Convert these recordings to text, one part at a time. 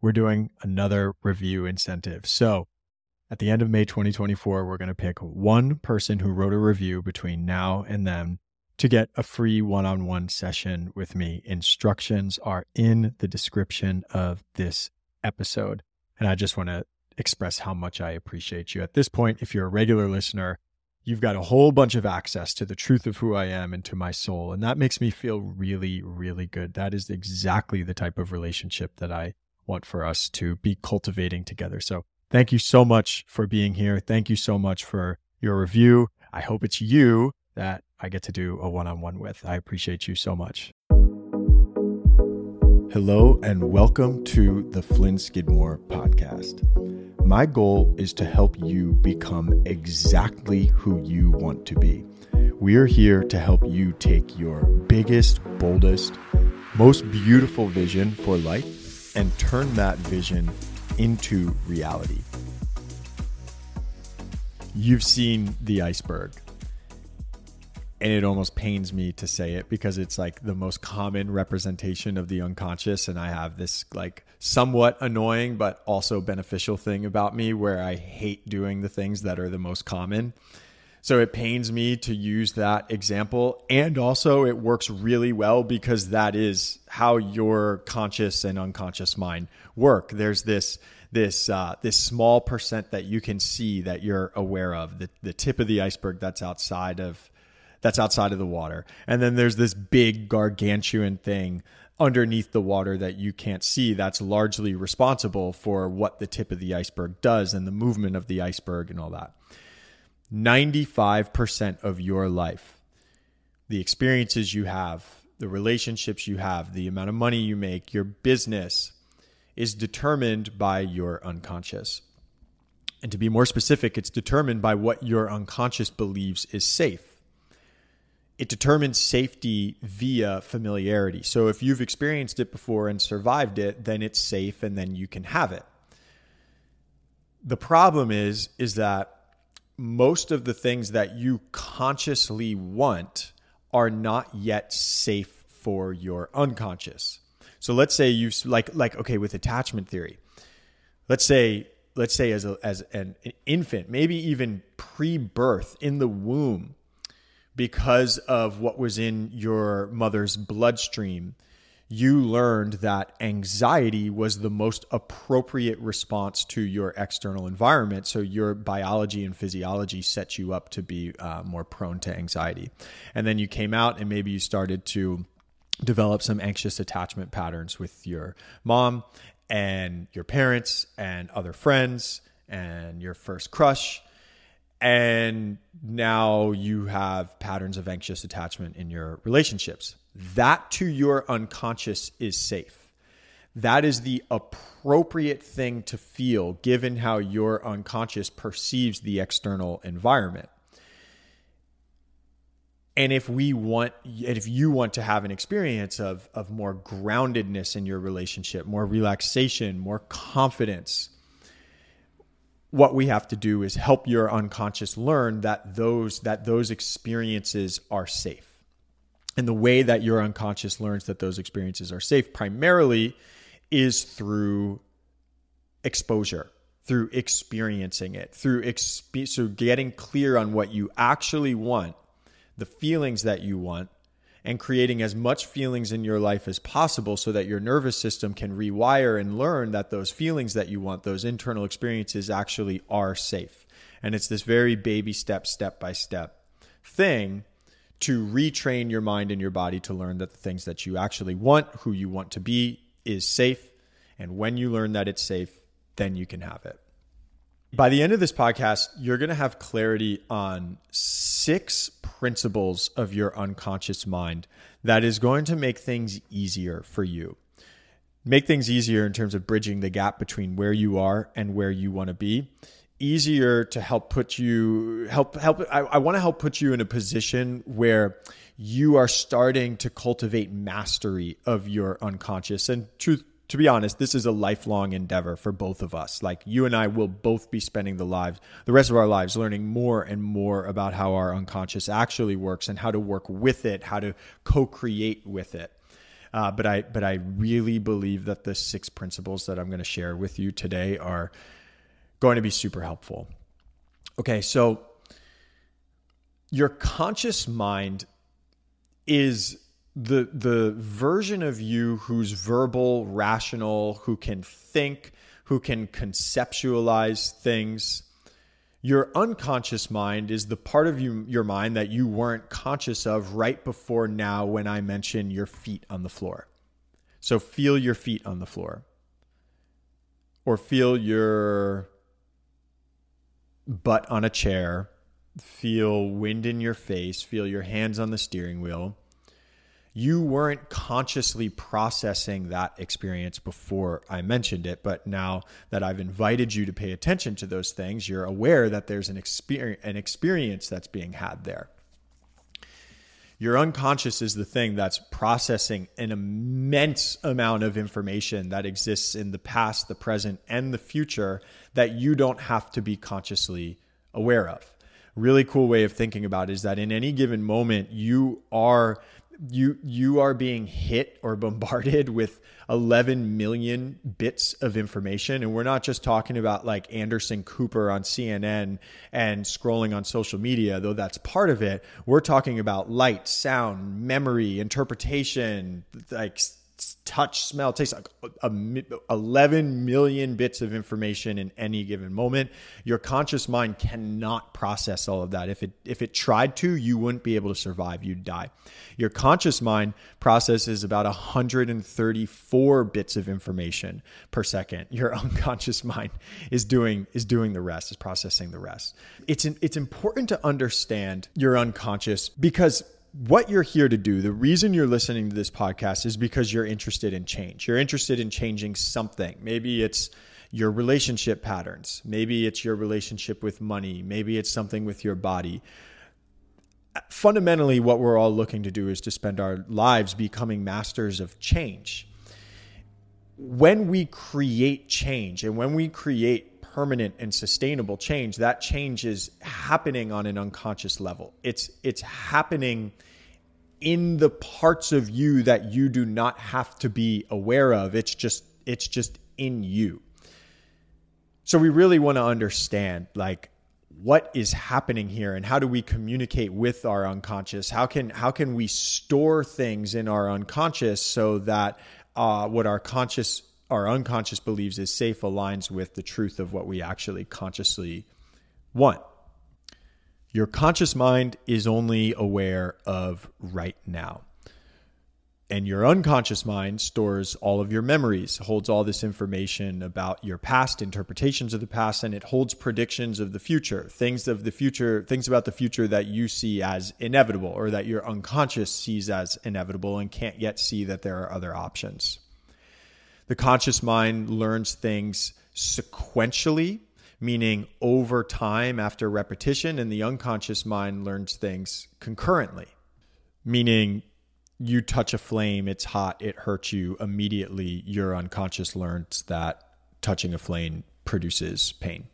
we're doing another review incentive. So at the end of May 2024, we're going to pick one person who wrote a review between now and then to get a free one on one session with me. Instructions are in the description of this episode. And I just want to express how much I appreciate you. At this point, if you're a regular listener, you've got a whole bunch of access to the truth of who I am and to my soul. And that makes me feel really, really good. That is exactly the type of relationship that I want for us to be cultivating together. So thank you so much for being here. Thank you so much for your review. I hope it's you that I get to do a one on one with. I appreciate you so much. Hello, and welcome to the Flynn Skidmore podcast. My goal is to help you become exactly who you want to be. We are here to help you take your biggest, boldest, most beautiful vision for life and turn that vision into reality. You've seen the iceberg. And it almost pains me to say it because it's like the most common representation of the unconscious. And i have this like somewhat annoying but also beneficial thing about me where i hate doing the things that are the most common so it pains me to use that example and also it works really well because that is how your conscious and unconscious mind work there's this this uh, this small percent that you can see that you're aware of the, the tip of the iceberg that's outside of that's outside of the water. And then there's this big gargantuan thing underneath the water that you can't see that's largely responsible for what the tip of the iceberg does and the movement of the iceberg and all that. 95% of your life, the experiences you have, the relationships you have, the amount of money you make, your business is determined by your unconscious. And to be more specific, it's determined by what your unconscious believes is safe it determines safety via familiarity. So if you've experienced it before and survived it, then it's safe and then you can have it. The problem is is that most of the things that you consciously want are not yet safe for your unconscious. So let's say you like like okay with attachment theory. Let's say let's say as a, as an infant, maybe even pre-birth in the womb, because of what was in your mother's bloodstream, you learned that anxiety was the most appropriate response to your external environment. So your biology and physiology set you up to be uh, more prone to anxiety. And then you came out and maybe you started to develop some anxious attachment patterns with your mom and your parents and other friends and your first crush and now you have patterns of anxious attachment in your relationships. That to your unconscious is safe. That is the appropriate thing to feel given how your unconscious perceives the external environment. And if we want, and if you want to have an experience of, of more groundedness in your relationship, more relaxation, more confidence, what we have to do is help your unconscious learn that those that those experiences are safe. And the way that your unconscious learns that those experiences are safe primarily is through exposure, through experiencing it, through exp- so getting clear on what you actually want, the feelings that you want, and creating as much feelings in your life as possible so that your nervous system can rewire and learn that those feelings that you want, those internal experiences actually are safe. And it's this very baby step, step by step thing to retrain your mind and your body to learn that the things that you actually want, who you want to be, is safe. And when you learn that it's safe, then you can have it. By the end of this podcast, you're going to have clarity on six principles of your unconscious mind that is going to make things easier for you. Make things easier in terms of bridging the gap between where you are and where you want to be. Easier to help put you help help I, I want to help put you in a position where you are starting to cultivate mastery of your unconscious. And truth to be honest, this is a lifelong endeavor for both of us. Like you and I will both be spending the lives, the rest of our lives, learning more and more about how our unconscious actually works and how to work with it, how to co-create with it. Uh, but I but I really believe that the six principles that I'm going to share with you today are going to be super helpful. Okay, so your conscious mind is the the version of you who's verbal, rational, who can think, who can conceptualize things. Your unconscious mind is the part of you, your mind that you weren't conscious of right before now when I mention your feet on the floor. So feel your feet on the floor. Or feel your butt on a chair, feel wind in your face, feel your hands on the steering wheel. You weren't consciously processing that experience before I mentioned it, but now that I've invited you to pay attention to those things, you're aware that there's an experience, an experience that's being had there. Your unconscious is the thing that's processing an immense amount of information that exists in the past, the present, and the future that you don't have to be consciously aware of. Really cool way of thinking about is that in any given moment, you are you you are being hit or bombarded with 11 million bits of information. And we're not just talking about like Anderson Cooper on CNN and scrolling on social media though that's part of it. We're talking about light sound memory interpretation like touch, smell, taste, like a, a, 11 million bits of information in any given moment. Your conscious mind cannot process all of that. If it if it tried to, you wouldn't be able to survive. You'd die. Your conscious mind processes about 134 bits of information per second. Your unconscious mind is doing is doing the rest, is processing the rest. It's it's important to understand your unconscious because what you're here to do, the reason you're listening to this podcast is because you're interested in change. You're interested in changing something. Maybe it's your relationship patterns. Maybe it's your relationship with money. Maybe it's something with your body. Fundamentally, what we're all looking to do is to spend our lives becoming masters of change. When we create change and when we create permanent and sustainable change, that change is happening on an unconscious level. It's it's happening in the parts of you that you do not have to be aware of. It's just it's just in you. So we really want to understand like what is happening here and how do we communicate with our unconscious? How can how can we store things in our unconscious so that uh, what our conscious our unconscious believes is safe aligns with the truth of what we actually consciously want. Your conscious mind is only aware of right now. And your unconscious mind stores all of your memories, holds all this information about your past, interpretations of the past, and it holds predictions of the future, things of the future, things about the future that you see as inevitable or that your unconscious sees as inevitable and can't yet see that there are other options. The conscious mind learns things sequentially, meaning over time after repetition, and the unconscious mind learns things concurrently, meaning you touch a flame, it's hot, it hurts you. Immediately, your unconscious learns that touching a flame produces pain.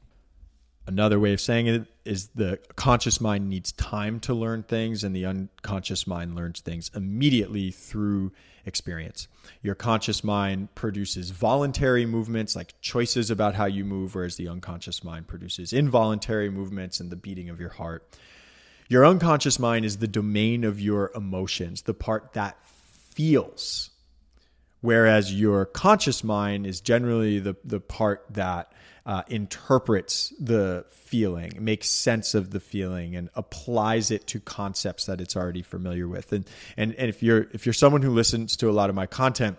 Another way of saying it is the conscious mind needs time to learn things, and the unconscious mind learns things immediately through experience. Your conscious mind produces voluntary movements, like choices about how you move, whereas the unconscious mind produces involuntary movements and the beating of your heart. Your unconscious mind is the domain of your emotions, the part that feels, whereas your conscious mind is generally the, the part that uh, interprets the feeling, makes sense of the feeling, and applies it to concepts that it's already familiar with. And and and if you're if you're someone who listens to a lot of my content,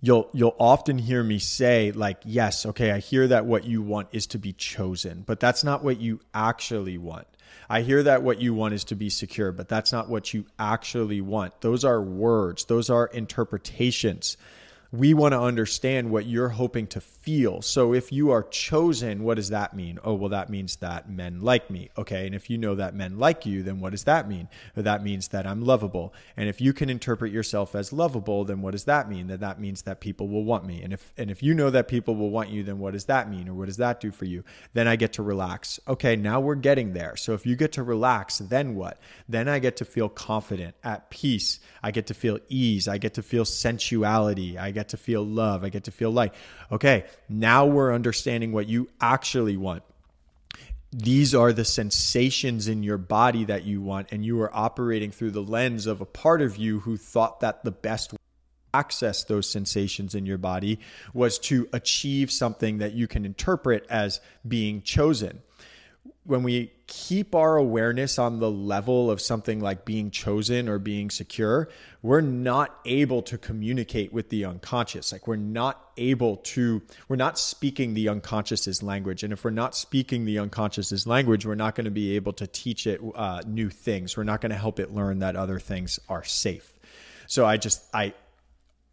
you'll you'll often hear me say like yes okay i hear that what you want is to be chosen but that's not what you actually want. I hear that what you want is to be secure but that's not what you actually want. Those are words. Those are interpretations we want to understand what you're hoping to feel. So if you are chosen, what does that mean? Oh, well, that means that men like me. Okay. And if you know that men like you, then what does that mean? That means that I'm lovable. And if you can interpret yourself as lovable, then what does that mean? Then that means that people will want me. And if and if you know that people will want you, then what does that mean? Or what does that do for you? Then I get to relax. Okay, now we're getting there. So if you get to relax, then what? Then I get to feel confident, at peace. I get to feel ease. I get to feel sensuality. I get get to feel love. I get to feel light. Okay, now we're understanding what you actually want. These are the sensations in your body that you want, and you are operating through the lens of a part of you who thought that the best access those sensations in your body was to achieve something that you can interpret as being chosen when we keep our awareness on the level of something like being chosen or being secure, we're not able to communicate with the unconscious. Like we're not able to, we're not speaking the unconscious's language. And if we're not speaking the unconscious's language, we're not going to be able to teach it uh, new things. We're not going to help it learn that other things are safe. So I just, I,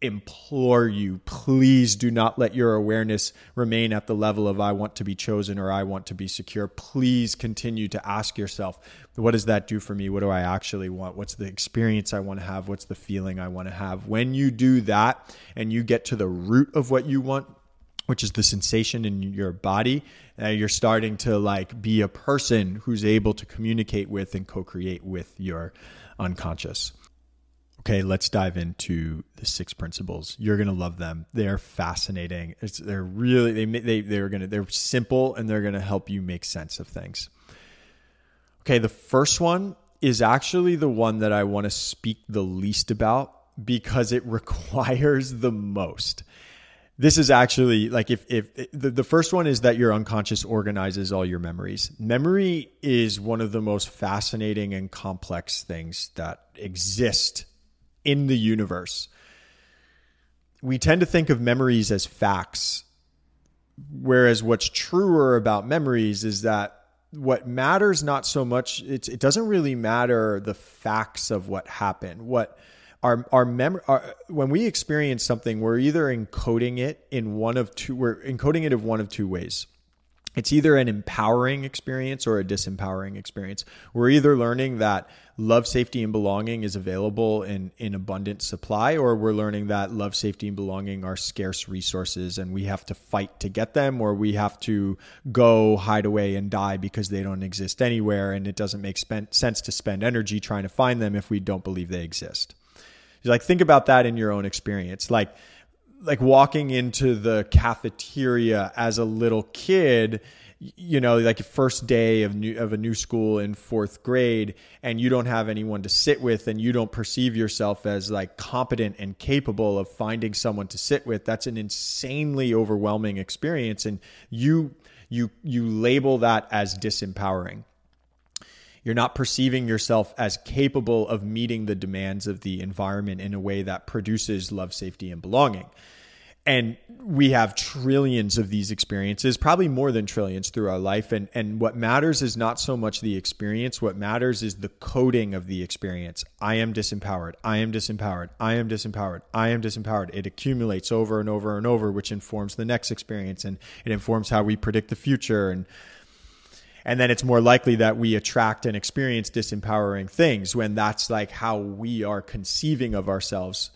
implore you, please do not let your awareness remain at the level of I want to be chosen or I want to be secure. Please continue to ask yourself, what does that do for me? What do I actually want? What's the experience I want to have? What's the feeling I want to have? When you do that and you get to the root of what you want, which is the sensation in your body, uh, you're starting to like be a person who's able to communicate with and co-create with your unconscious. Okay, let's dive into the six principles. You're gonna love them. They're fascinating. It's, they're really they they they're gonna they're simple and they're gonna help you make sense of things. Okay, the first one is actually the one that I want to speak the least about because it requires the most. This is actually like if if the, the first one is that your unconscious organizes all your memories. Memory is one of the most fascinating and complex things that exist in the universe. We tend to think of memories as facts, whereas what's truer about memories is that what matters not so much it doesn't really matter the facts of what happened what our our memory when we experience something we're either encoding it in one of two we're encoding it in one of two ways it's either an empowering experience or a disempowering experience. We're either learning that love, safety, and belonging is available in, in abundant supply, or we're learning that love, safety, and belonging are scarce resources and we have to fight to get them, or we have to go hide away and die because they don't exist anywhere and it doesn't make spend, sense to spend energy trying to find them if we don't believe they exist. Like, think about that in your own experience. Like, like walking into the cafeteria as a little kid you know like first day of new of a new school in fourth grade and you don't have anyone to sit with and you don't perceive yourself as like competent and capable of finding someone to sit with that's an insanely overwhelming experience and you you you label that as disempowering you're not perceiving yourself as capable of meeting the demands of the environment in a way that produces love, safety, and belonging. And we have trillions of these experiences, probably more than trillions through our life. And, and what matters is not so much the experience. What matters is the coding of the experience. I am disempowered. I am disempowered. I am disempowered. I am disempowered. It accumulates over and over and over, which informs the next experience and it informs how we predict the future. And and then it's more likely that we attract and experience disempowering things when that's like how we are conceiving of ourselves.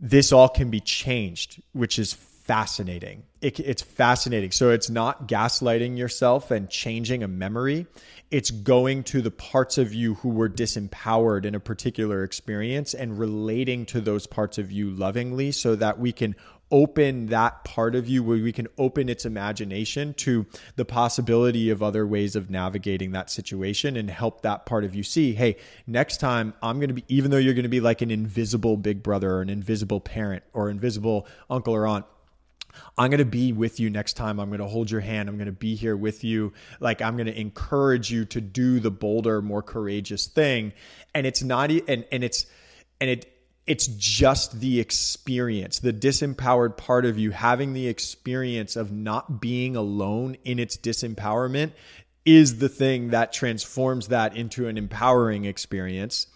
This all can be changed which is fascinating. It, it's fascinating. So it's not gaslighting yourself and changing a memory. It's going to the parts of you who were disempowered in a particular experience and relating to those parts of you lovingly so that we can open that part of you where we can open its imagination to the possibility of other ways of navigating that situation and help that part of you see hey next time i'm going to be even though you're going to be like an invisible big brother or an invisible parent or invisible uncle or aunt I'm going to be with you next time. I'm going to hold your hand. I'm going to be here with you. Like, I'm going to encourage you to do the bolder, more courageous thing. And it's not, and, and it's, and it, it's just the experience, the disempowered part of you having the experience of not being alone in its disempowerment is the thing that transforms that into an empowering experience.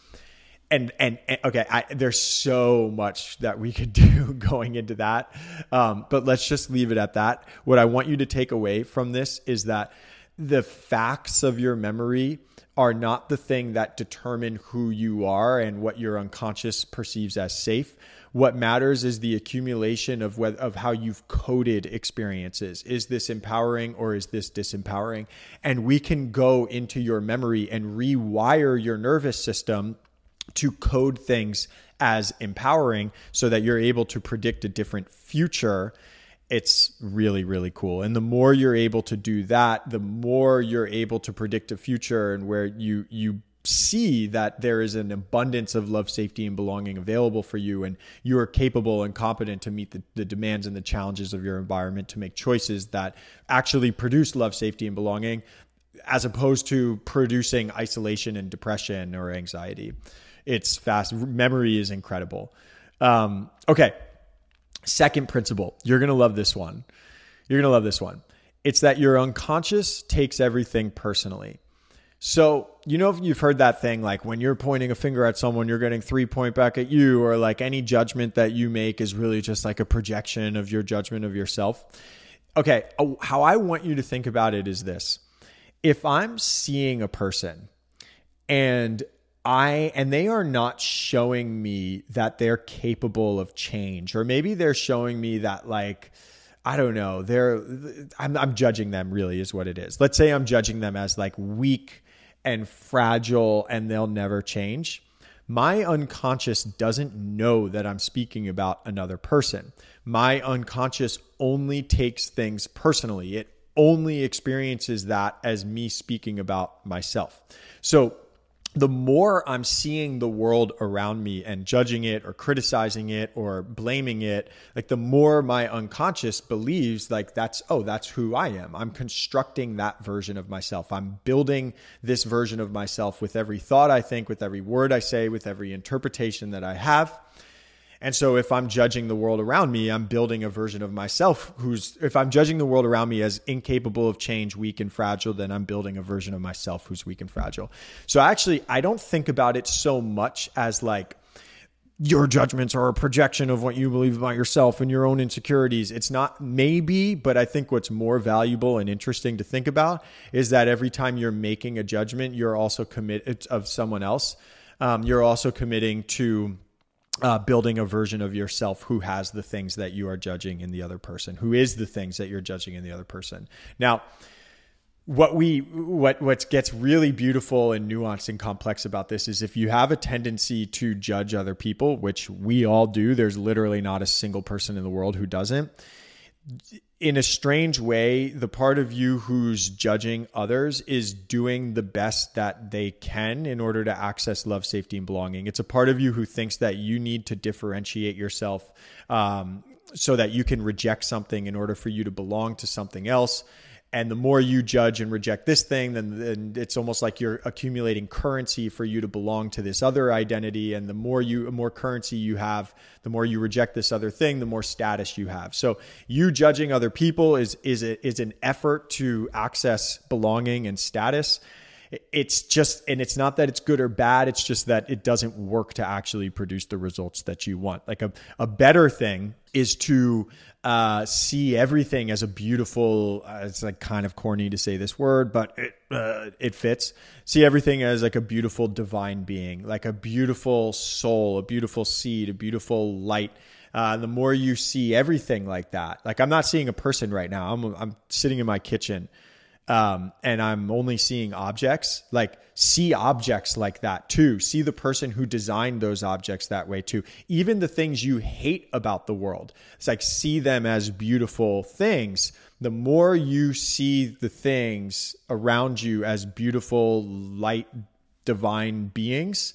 and, and, and okay, I, there's so much that we could do going into that. Um, but let's just leave it at that. What I want you to take away from this is that the facts of your memory are not the thing that determine who you are and what your unconscious perceives as safe. What matters is the accumulation of of how you've coded experiences. Is this empowering or is this disempowering? And we can go into your memory and rewire your nervous system to code things as empowering so that you're able to predict a different future it's really really cool. And the more you're able to do that the more you're able to predict a future and where you you see that there is an abundance of love safety and belonging available for you and you are capable and competent to meet the, the demands and the challenges of your environment to make choices that actually produce love safety and belonging as opposed to producing isolation and depression or anxiety. It's fast memory is incredible. Um, okay Second principle, you're going to love this one. You're going to love this one. It's that your unconscious takes everything personally. So, you know, if you've heard that thing, like when you're pointing a finger at someone, you're getting three point back at you, or like any judgment that you make is really just like a projection of your judgment of yourself. Okay, how I want you to think about it is this if I'm seeing a person and I and they are not showing me that they're capable of change or maybe they're showing me that like I don't know they're I'm, I'm judging them really is what it is. Let's say I'm judging them as like weak and fragile and they'll never change. My unconscious doesn't know that I'm speaking about another person. My unconscious only takes things personally. It only experiences that as me speaking about myself. So the more I'm seeing the world around me and judging it or criticizing it or blaming it, like the more my unconscious believes, like that's, oh, that's who I am. I'm constructing that version of myself. I'm building this version of myself with every thought I think, with every word I say, with every interpretation that I have. And so if I'm judging the world around me, I'm building a version of myself who's, if I'm judging the world around me as incapable of change, weak and fragile, then I'm building a version of myself who's weak and fragile. So actually, I don't think about it so much as like, your judgments are a projection of what you believe about yourself and your own insecurities. It's not maybe, but I think what's more valuable and interesting to think about is that every time you're making a judgment, you're also committed of someone else. Um, you're also committing to uh, building a version of yourself who has the things that you are judging in the other person, who is the things that you're judging in the other person. Now, what we what what gets really beautiful and nuanced and complex about this is if you have a tendency to judge other people, which we all do, there's literally not a single person in the world who doesn't in a strange way, the part of you who's judging others is doing the best that they can in order to access love, safety, and belonging. It's a part of you who thinks that you need to differentiate yourself um, so that you can reject something in order for you to belong to something else and the more you judge and reject this thing then, then it's almost like you're accumulating currency for you to belong to this other identity. And the more you more currency you have the more you reject this other thing the more status you have. So you judging other people is is is an effort to access belonging and status it's just and it's not that it's good or bad it's just that it doesn't work to actually produce the results that you want. Like a, a better thing is to uh, see everything as a beautiful uh, it's like kind of corny to say this word but it uh, it fits. See everything as like a beautiful divine being like a beautiful soul a beautiful seed a beautiful light. Uh, the more you see everything like that like i'm not seeing a person right now. I'm, I'm sitting in my kitchen um, and I'm only seeing objects, like see objects like that too. See the person who designed those objects that way too. Even the things you hate about the world, it's like see them as beautiful things. The more you see the things around you as beautiful, light, divine beings,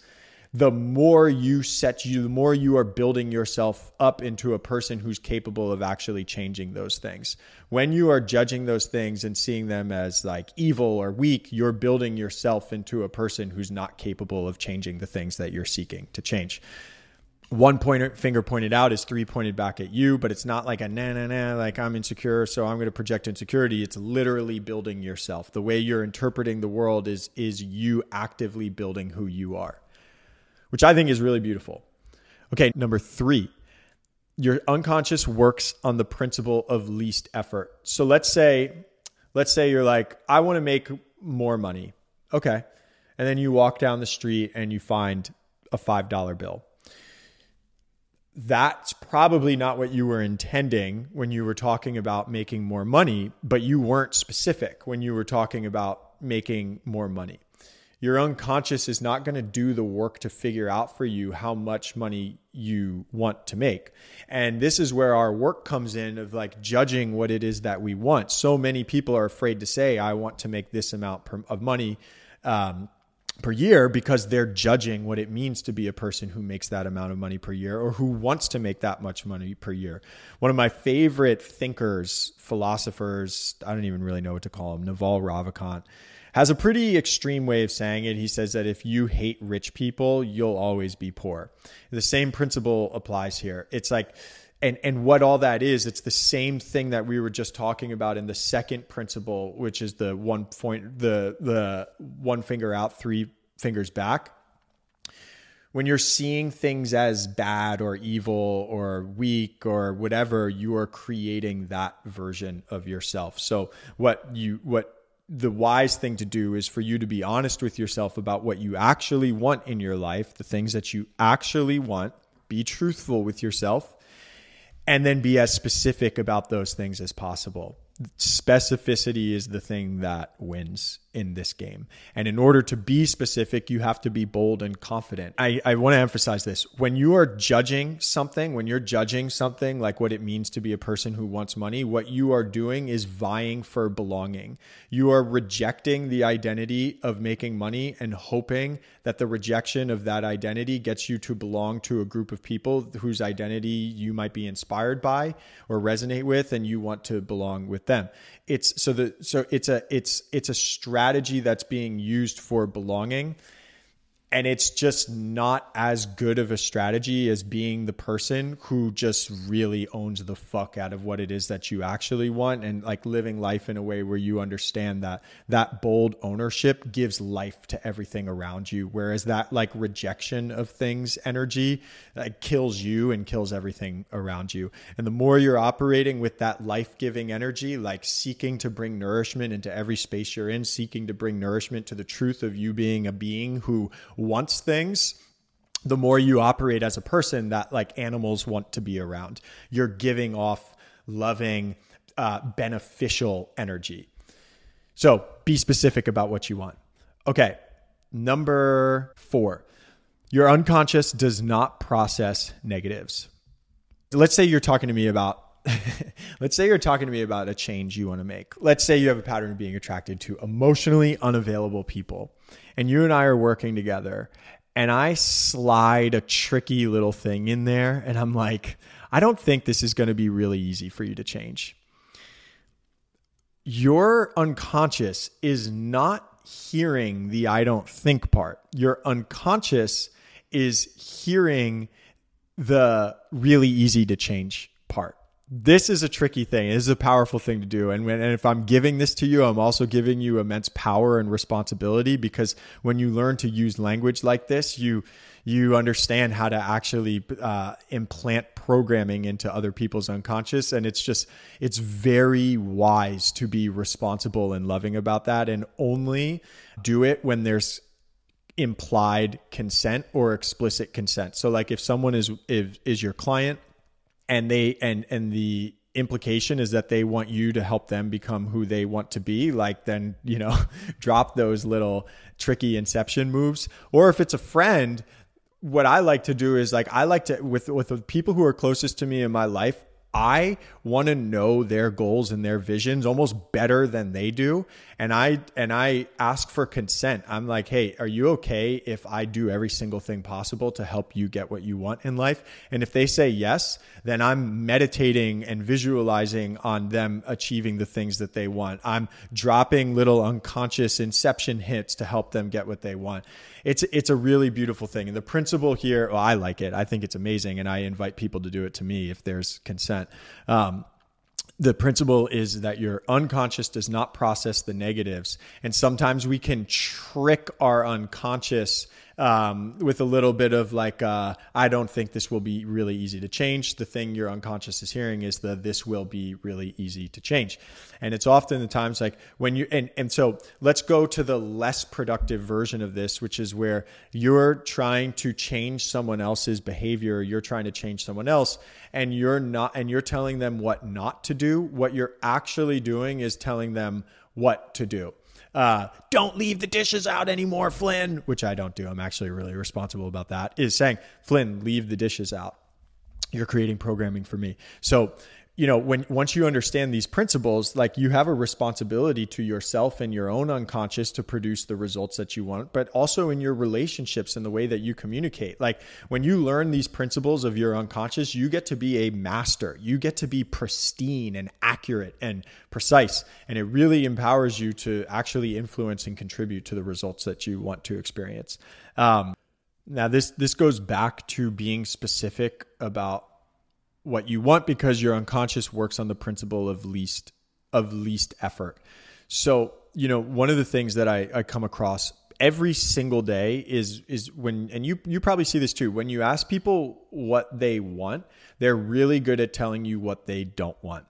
the more you set you, the more you are building yourself up into a person who's capable of actually changing those things. When you are judging those things and seeing them as like evil or weak, you're building yourself into a person who's not capable of changing the things that you're seeking to change. One pointer finger pointed out is three pointed back at you, but it's not like a na na na, like I'm insecure, so I'm going to project insecurity. It's literally building yourself. The way you're interpreting the world is is you actively building who you are which I think is really beautiful. Okay, number three, your unconscious works on the principle of least effort. So let's say, let's say you're like, I want to make more money. Okay. And then you walk down the street and you find a $5 bill. That's probably not what you were intending when you were talking about making more money, but you weren't specific when you were talking about making more money your unconscious is not going to do the work to figure out for you how much money you want to make. And this is where our work comes in of like judging what it is that we want. So many people are afraid to say, I want to make this amount of money. Um, per year because they're judging what it means to be a person who makes that amount of money per year or who wants to make that much money per year. One of my favorite thinkers, philosophers, I don't even really know what to call him, Naval Ravikant, has a pretty extreme way of saying it. He says that if you hate rich people, you'll always be poor. The same principle applies here. It's like, and and what all that is, it's the same thing that we were just talking about in the second principle, which is the one point, the the one finger out, three fingers back when you're seeing things as bad or evil or weak or whatever you are creating that version of yourself so what you what the wise thing to do is for you to be honest with yourself about what you actually want in your life, the things that you actually want. Be truthful with yourself and then be as specific about those things as possible specificity is the thing that wins in this game. And in order to be specific, you have to be bold and confident. I, I want to emphasize this. When you are judging something, when you're judging something like what it means to be a person who wants money, what you are doing is vying for belonging. You are rejecting the identity of making money and hoping that the rejection of that identity gets you to belong to a group of people whose identity you might be inspired by or resonate with and you want to belong with them. It's so the so it's a it's it's a strategy that's being used for belonging and it's just not as good of a strategy as being the person who just really owns the fuck out of what it is that you actually want and like living life in a way where you understand that that bold ownership gives life to everything around you whereas that like rejection of things energy like kills you and kills everything around you. And the more you're operating with that life-giving energy like seeking to bring nourishment into every space you're in seeking to bring nourishment to the truth of you being a being who wants things, the more you operate as a person that like animals want to be around. You're giving off loving, uh, beneficial energy. So be specific about what you want. Okay. Number four, your unconscious does not process negatives. Let's say you're talking to me about let's say you're talking to me about a change you want to make. Let's say you have a pattern of being attracted to emotionally unavailable people and you and I are working together and I slide a tricky little thing in there and I'm like, I don't think this is going to be really easy for you to change. Your unconscious is not hearing the I don't think part. Your unconscious is hearing the really easy to change this is a tricky thing. This is a powerful thing to do. And when, and if I'm giving this to you, I'm also giving you immense power and responsibility because when you learn to use language like this, you, you understand how to actually uh, implant programming into other people's unconscious. And it's just, it's very wise to be responsible and loving about that and only do it when there's implied consent or explicit consent. So like if someone is, is, is your client, and they and and the implication is that they want you to help them become who they want to be like then you know drop those little tricky inception moves or if it's a friend what i like to do is like i like to with with the people who are closest to me in my life I want to know their goals and their visions almost better than they do. And I and I ask for consent. I'm like, "Hey, are you okay if I do every single thing possible to help you get what you want in life?" And if they say yes, then I'm meditating and visualizing on them achieving the things that they want. I'm dropping little unconscious inception hits to help them get what they want it's it's a really beautiful thing. And the principle here, well, I like it. I think it's amazing, and I invite people to do it to me if there's consent. Um, the principle is that your unconscious does not process the negatives. And sometimes we can trick our unconscious um, with a little bit of like, uh, I don't think this will be really easy to change. The thing your unconscious is hearing is the this will be really easy to change. And it's often the times like when you, and, and so let's go to the less productive version of this, which is where you're trying to change someone else's behavior, you're trying to change someone else, and you're not, and you're telling them what not to do. What you're actually doing is telling them what to do uh, don't leave the dishes out anymore, Flynn, which I don't do. I'm actually really responsible about that, is saying, Flynn, leave the dishes out. You're creating programming for me. So you know when once you understand these principles like you have a responsibility to yourself and your own unconscious to produce the results that you want but also in your relationships and the way that you communicate. Like when you learn these principles of your unconscious you get to be a master. You get to be pristine and accurate and precise and it really empowers you to actually influence and contribute to the results that you want to experience. Um, now this this goes back to being specific about what you want because your unconscious works on the principle of least of least effort. So, you know, one of the things that I, I come across every single day is is when and you you probably see this too when you ask people what they want they're really good at telling you what they don't want.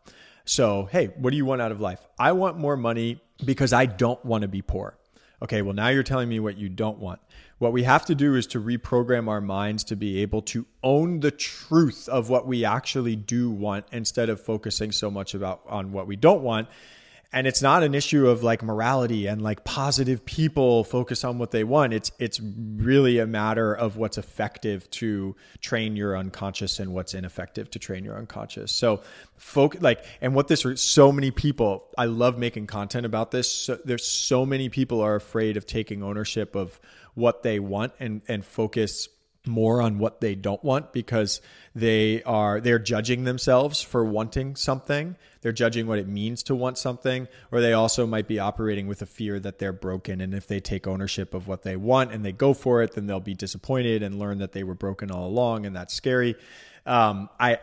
So hey what do you want out of life? I want more money because i don't want to be poor okay well now you're telling me what you don't want. What we have to do is to reprogram our minds to be able to own the truth of what we actually do want instead of focusing so much about on what we don't want and it's not an issue of like morality and like positive people focus on what they want. It's it's really a matter of what's effective to train your unconscious and what's ineffective to train your unconscious. So folk like and what this so many people i love making content about this. So, there's so many people are afraid of taking ownership of what they want and and focus more on what they don't want because they are they're judging themselves for wanting something. They're judging what it means to want something or they also might be operating with a fear that they're broken. And if they take ownership of what they want and they go for it then they'll be disappointed and learn that they were broken all along and that's scary um, I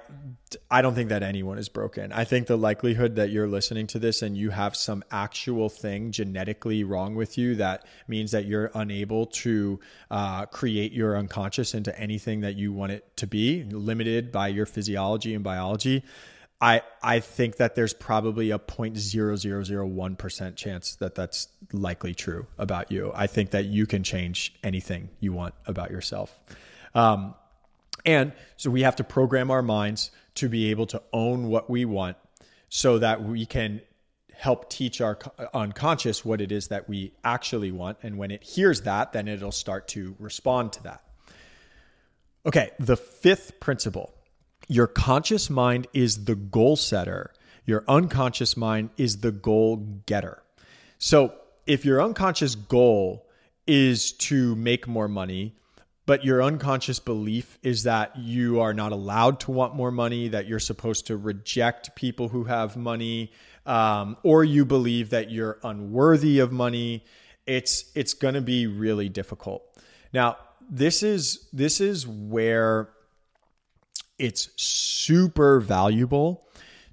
I don't think that anyone is broken. I think the likelihood that you're listening to this and you have some actual thing genetically wrong with you that means that you're unable to uh, create your unconscious into anything that you want it to be, limited by your physiology and biology. I I think that there's probably a 0.0001% chance that that's likely true about you. I think that you can change anything you want about yourself. Um, and so we have to program our minds to be able to own what we want so that we can help teach our unconscious what it is that we actually want. And when it hears that, then it'll start to respond to that. Okay, the fifth principle your conscious mind is the goal setter, your unconscious mind is the goal getter. So if your unconscious goal is to make more money, but your unconscious belief is that you are not allowed to want more money, that you're supposed to reject people who have money, um, or you believe that you're unworthy of money. It's it's going to be really difficult. Now, this is this is where it's super valuable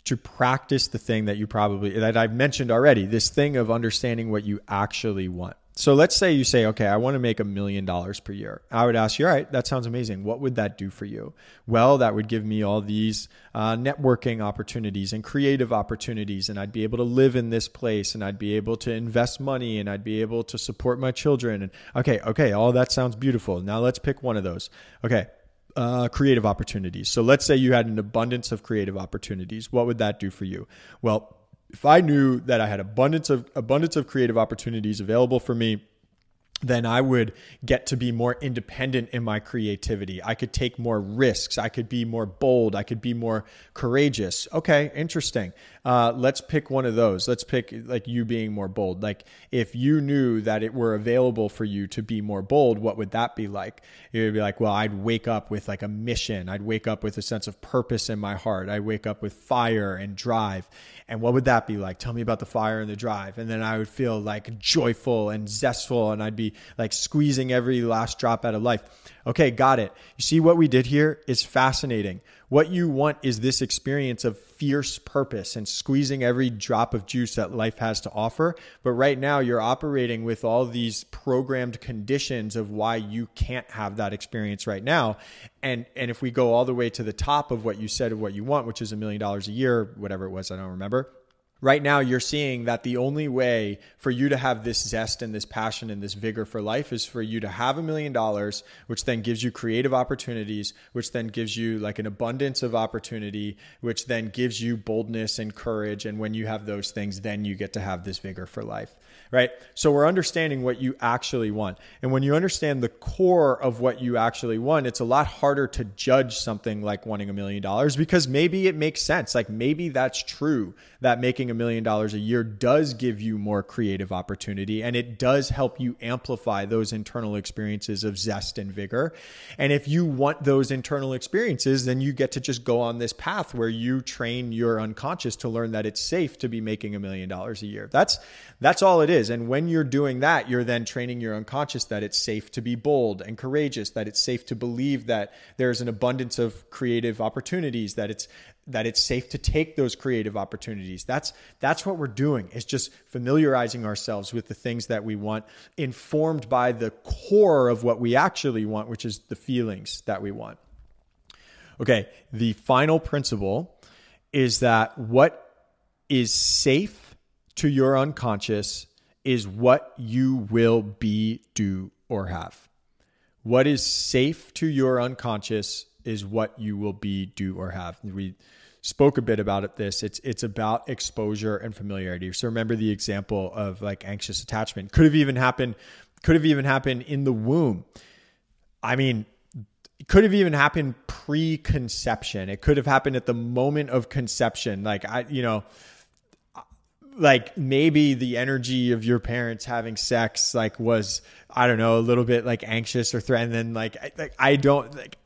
to practice the thing that you probably that I've mentioned already, this thing of understanding what you actually want. So let's say you say, okay, I want to make a million dollars per year. I would ask you, all right, that sounds amazing. What would that do for you? Well, that would give me all these uh, networking opportunities and creative opportunities, and I'd be able to live in this place, and I'd be able to invest money, and I'd be able to support my children. And okay, okay, all that sounds beautiful. Now let's pick one of those. Okay, uh, creative opportunities. So let's say you had an abundance of creative opportunities. What would that do for you? Well, if I knew that I had abundance of abundance of creative opportunities available for me then I would get to be more independent in my creativity. I could take more risks. I could be more bold. I could be more courageous. Okay, interesting. Uh, let's pick one of those. Let's pick like you being more bold. Like if you knew that it were available for you to be more bold, what would that be like? It would be like, well, I'd wake up with like a mission. I'd wake up with a sense of purpose in my heart. I'd wake up with fire and drive. And what would that be like? Tell me about the fire and the drive. And then I would feel like joyful and zestful and I'd be like squeezing every last drop out of life. Okay, got it. You see what we did here is fascinating. What you want is this experience of fierce purpose and squeezing every drop of juice that life has to offer. But right now, you're operating with all these programmed conditions of why you can't have that experience right now. And and if we go all the way to the top of what you said of what you want, which is a million dollars a year, whatever it was, I don't remember right now you're seeing that the only way for you to have this zest and this passion and this vigor for life is for you to have a million dollars which then gives you creative opportunities which then gives you like an abundance of opportunity which then gives you boldness and courage. And when you have those things then you get to have this vigor for life right so we're understanding what you actually want and when you understand the core of what you actually want it's a lot harder to judge something like wanting a million dollars because maybe it makes sense like maybe that's true that making a million dollars a year does give you more creative opportunity and it does help you amplify those internal experiences of zest and vigor. And if you want those internal experiences, then you get to just go on this path where you train your unconscious to learn that it's safe to be making a million dollars a year. That's that's all it is. And when you're doing that, you're then training your unconscious that it's safe to be bold and courageous, that it's safe to believe that there's an abundance of creative opportunities, that it's that it's safe to take those creative opportunities. That's that's what we're doing. Is just familiarizing ourselves with the things that we want informed by the core of what we actually want, which is the feelings that we want. Okay, the final principle is that what is safe to your unconscious is what you will be, do, or have. What is safe to your unconscious is what you will be, do, or have. We spoke a bit about it this. It's it's about exposure and familiarity. So remember the example of like anxious attachment. Could have even happened could have even happened in the womb. I mean it could have even happened pre-conception. It could have happened at the moment of conception. Like i you know like maybe the energy of your parents having sex like was i don't know a little bit like anxious or threatened and like I, like I don't like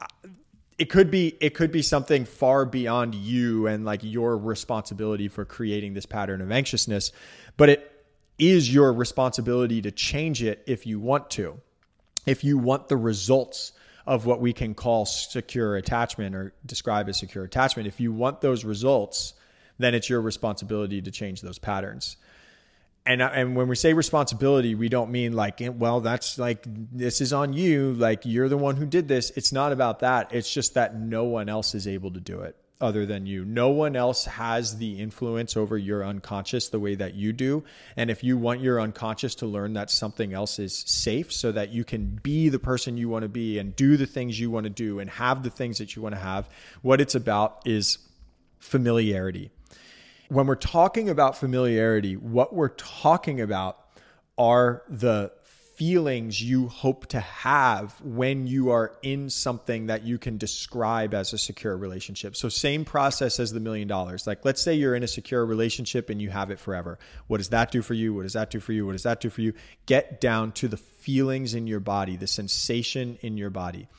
it could be it could be something far beyond you and like your responsibility for creating this pattern of anxiousness but it is your responsibility to change it if you want to. If you want the results of what we can call secure attachment or describe as secure attachment if you want those results then it's your responsibility to change those patterns and uh, and when we say responsibility, we don't mean like, eh, well, that's like this is on you, like you're the one who did this. It's not about that. It's just that no one else is able to do it other than you. No one else has the influence over your unconscious the way that you do. And if you want your unconscious to learn that something else is safe so that you can be the person you want to be and do the things you want to do and have the things that you want to have, what it's about is familiarity when we're talking about familiarity, what we're talking about are the feelings you hope to have when you are in something that you can describe as a secure relationship. So, same process as the million dollars. Like, let's say you're in a secure relationship and you have it forever. What does that do for you? What does that do for you? What does that do for you? Get down to the feelings in your body, the sensation in your body.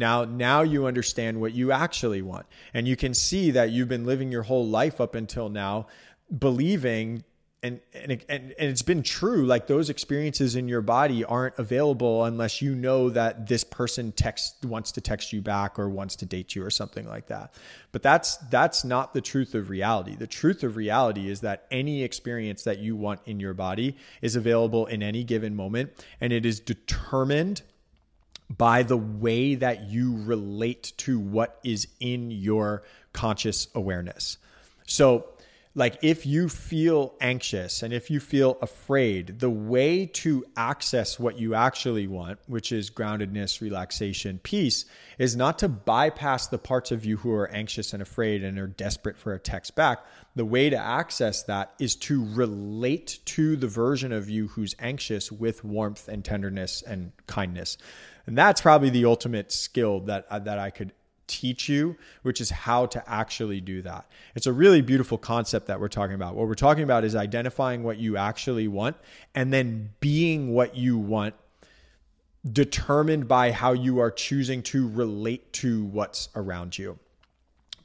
Now, now you understand what you actually want. And you can see that you've been living your whole life up until now believing and, and and and it's been true like those experiences in your body aren't available unless you know that this person text wants to text you back or wants to date you or something like that but that's that's not the truth of reality the truth of reality is that any experience that you want in your body is available in any given moment and it is determined by the way that you relate to what is in your conscious awareness. So, like if you feel anxious and if you feel afraid, the way to access what you actually want, which is groundedness, relaxation, peace, is not to bypass the parts of you who are anxious and afraid and are desperate for a text back. The way to access that is to relate to the version of you who's anxious with warmth and tenderness and kindness. And that's probably the ultimate skill that uh, that I could teach you, which is how to actually do that. It's a really beautiful concept that we're talking about. What we're talking about is identifying what you actually want and then being what you want determined by how you are choosing to relate to what's around you.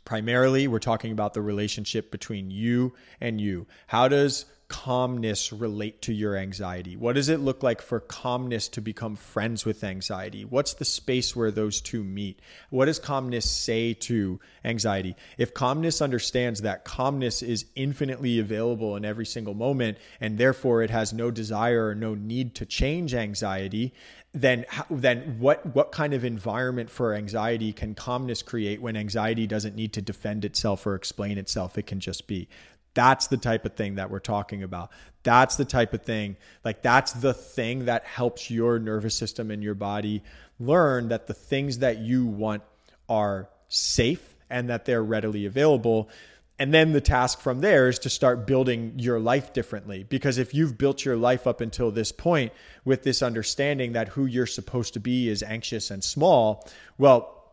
Primarily, we're talking about the relationship between you and you. How does calmness relate to your anxiety? What does it look like for calmness to become friends with anxiety? What's the space where those two meet? What does calmness say to anxiety? If calmness understands that calmness is infinitely available in every single moment and therefore it has no desire or no need to change anxiety, then then what what kind of environment for anxiety can calmness create when anxiety doesn't need to defend itself or explain itself it can just be that's the type of thing that we're talking about that's the type of thing like that's the thing that helps your nervous system and your body learn that the things that you want are safe and that they're readily available and then the task from there is to start building your life differently. Because if you've built your life up until this point with this understanding that who you're supposed to be is anxious and small, well,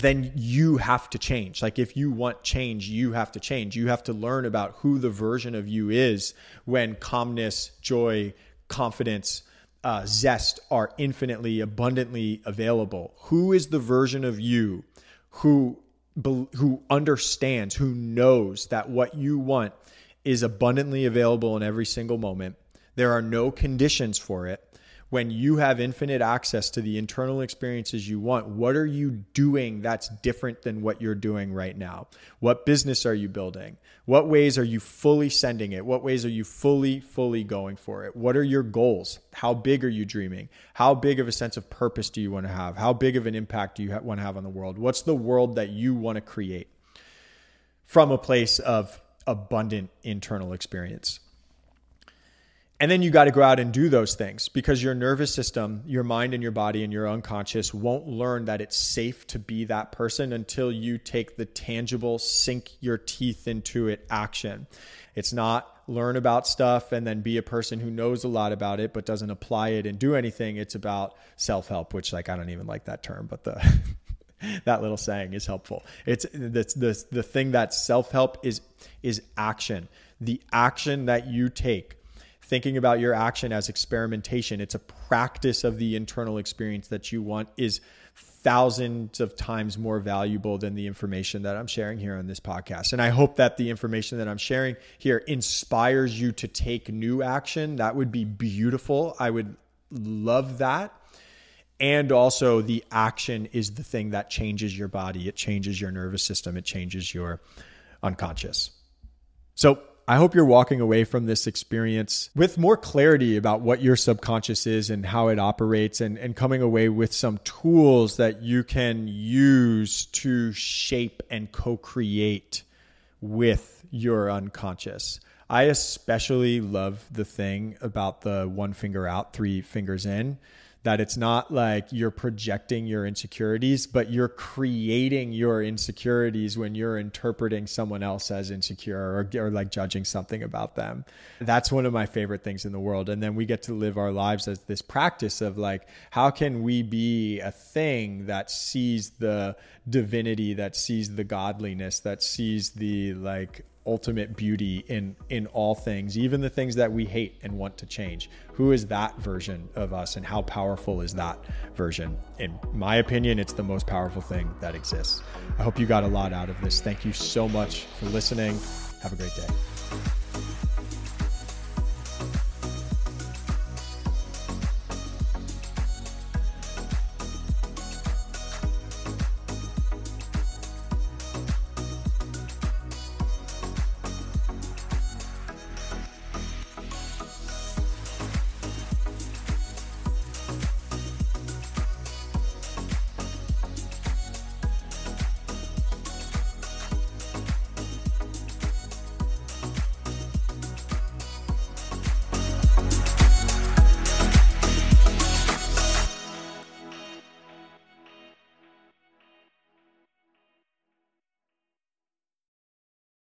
then you have to change. Like if you want change, you have to change. You have to learn about who the version of you is when calmness, joy, confidence, uh, zest are infinitely, abundantly available. Who is the version of you who who understands, who knows that what you want is abundantly available in every single moment. There are no conditions for it when you have infinite access to the internal experiences you want, what are you doing that's different than what you're doing right now? What business are you building? What ways are you fully sending it? What ways are you fully, fully going for it? What are your goals? How big are you dreaming? How big of a sense of purpose do you want to have? How big of an impact do you want to have on the world? What's the world that you want to create from a place of abundant internal experience? And then you got to go out and do those things because your nervous system, your mind and your body and your unconscious won't learn that it's safe to be that person until you take the tangible, sink your teeth into it action. It's not learn about stuff and then be a person who knows a lot about it but doesn't apply it and do anything. It's about self help, which, like, I don't even like that term, but the. that little saying is helpful. It's the, the, the thing that self help is is action. The action that you take thinking about your action as experimentation. It's a practice of the internal experience that you want is thousands of times more valuable than the information that I'm sharing here on this podcast. And I hope that the information that I'm sharing here inspires you to take new action. That would be beautiful. I would love that. And also, the action is the thing that changes your body, it changes your nervous system, it changes your unconscious. So, I hope you're walking away from this experience with more clarity about what your subconscious is and how it operates, and, and coming away with some tools that you can use to shape and co create with your unconscious. I especially love the thing about the one finger out, three fingers in that it's not like you're projecting your insecurities, but you're creating your insecurities when you're interpreting someone else as insecure or, or like judging something about them. That's one of my favorite things in the world. And then we get to live our lives as this practice of like, how can we be a thing that sees the divinity, that sees the godliness, that sees the like ultimate beauty in in all things even the things that we hate and want to change. Who is that version of us and how powerful is that version? In my opinion it's the most powerful thing that exists. I hope you got a lot out of this. Thank you so much for listening. Have a great day